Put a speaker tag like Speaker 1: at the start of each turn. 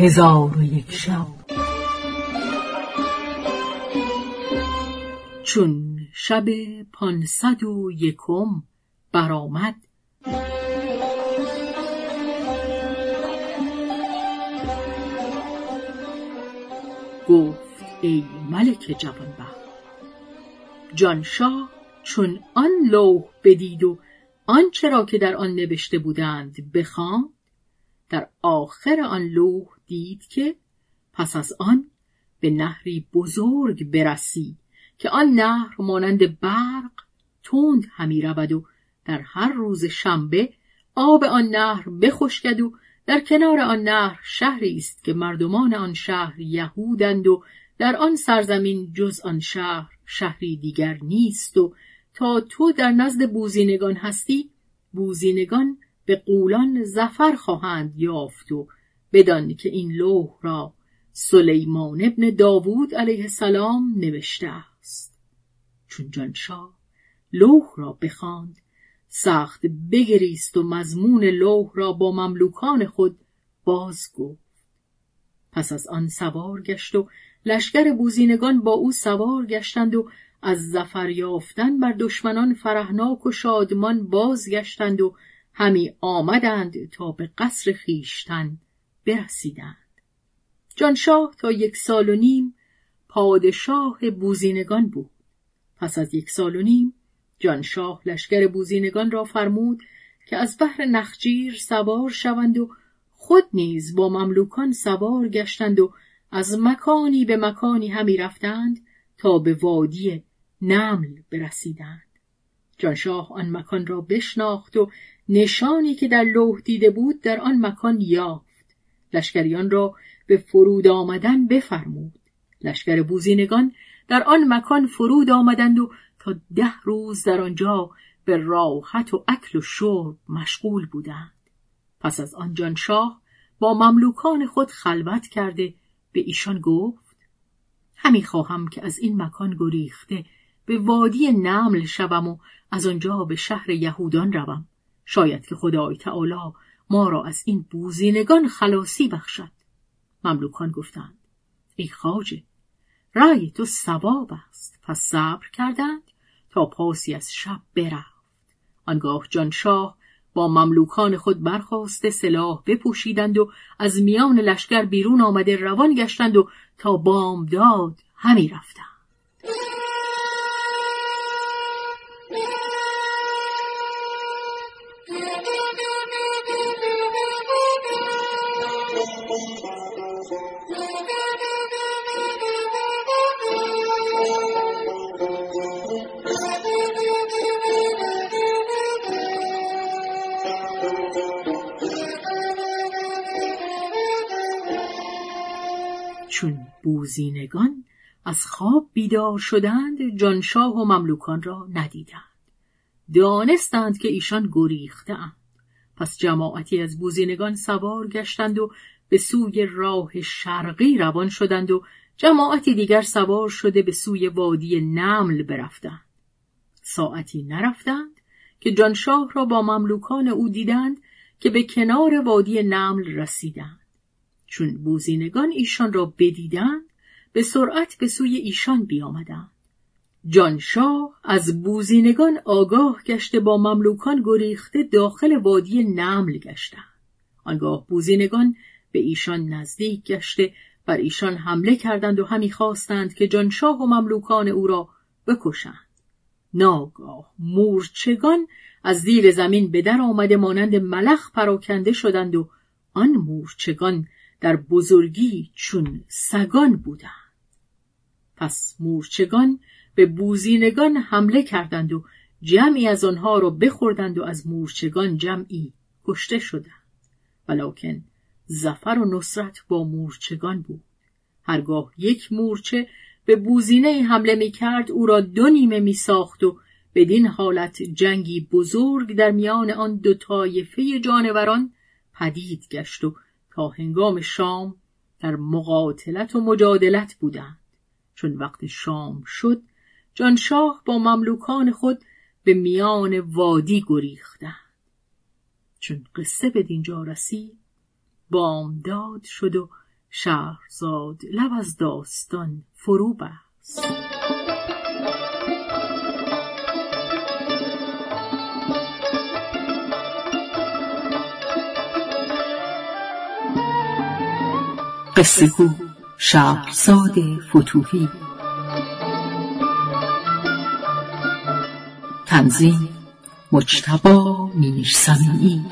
Speaker 1: هزار و یک شب. چون شب پانصد و یکم برآمد گفت ای ملک جوانبخت جانشاه چون آن لوح بدید و آنچه را که در آن نوشته بودند بخواند در آخر آن لوح دید که پس از آن به نهری بزرگ برسی که آن نهر مانند برق تند همی رود و در هر روز شنبه آب آن نهر بخشکد و در کنار آن نهر شهری است که مردمان آن شهر یهودند و در آن سرزمین جز آن شهر شهری دیگر نیست و تا تو در نزد بوزینگان هستی بوزینگان به قولان زفر خواهند یافت و بدان که این لوح را سلیمان ابن داوود علیه السلام نوشته است. چون جانشاه لوح را بخواند سخت بگریست و مضمون لوح را با مملوکان خود باز گفت. پس از آن سوار گشت و لشکر بوزینگان با او سوار گشتند و از زفر یافتن بر دشمنان فرهناک و شادمان بازگشتند و همی آمدند تا به قصر خیشتن برسیدند جانشاه تا یک سال و نیم پادشاه بوزینگان بود. پس از یک سال و نیم جانشاه لشکر بوزینگان را فرمود که از بحر نخجیر سوار شوند و خود نیز با مملوکان سوار گشتند و از مکانی به مکانی همی رفتند تا به وادی نمل برسیدند. جانشاه آن مکان را بشناخت و نشانی که در لوح دیده بود در آن مکان یافت. لشکریان را به فرود آمدن بفرمود. لشکر بوزینگان در آن مکان فرود آمدند و تا ده روز در آنجا به راحت و اکل و شرب مشغول بودند. پس از آن جانشاه با مملوکان خود خلوت کرده به ایشان گفت همی خواهم که از این مکان گریخته به وادی نمل شوم و از آنجا به شهر یهودان روم. شاید که خدای تعالی ما را از این بوزینگان خلاصی بخشد. مملوکان گفتند ای خاجه رای تو سواب است. پس صبر کردند تا پاسی از شب برفت. آنگاه جانشاه با مملوکان خود برخواسته سلاح بپوشیدند و از میان لشکر بیرون آمده روان گشتند و تا بامداد همی رفتند. چون بوزینگان از خواب بیدار شدند جانشاه و مملوکان را ندیدند. دانستند که ایشان گریختهاند. پس جماعتی از بوزینگان سوار گشتند و به سوی راه شرقی روان شدند و جماعتی دیگر سوار شده به سوی وادی نمل برفتند. ساعتی نرفتند که جانشاه را با مملوکان او دیدند که به کنار وادی نمل رسیدند. چون بوزینگان ایشان را بدیدند به سرعت به سوی ایشان بیامدند. جانشاه از بوزینگان آگاه گشته با مملوکان گریخته داخل وادی نمل گشتند. آنگاه بوزینگان به ایشان نزدیک گشته بر ایشان حمله کردند و همی خواستند که جانشاه و مملوکان او را بکشند. ناگاه مورچگان از زیر زمین به در آمده مانند ملخ پراکنده شدند و آن مورچگان در بزرگی چون سگان بودند. پس مورچگان به بوزینگان حمله کردند و جمعی از آنها را بخوردند و از مورچگان جمعی کشته شدند. ولکن زفر و نصرت با مورچگان بود. هرگاه یک مورچه به بوزینه حمله می کرد او را دو نیمه می ساخت و بدین حالت جنگی بزرگ در میان آن دو طایفه جانوران پدید گشت و تا هنگام شام در مقاتلت و مجادلت بودند. چون وقت شام شد جانشاه با مملوکان خود به میان وادی گریختند. چون قصه به دینجا رسید بامداد شد و شهرزاد لب از داستان فرو بست. قصه گو شهرزاد فتوحی. تنظیم مجتبا میرسمی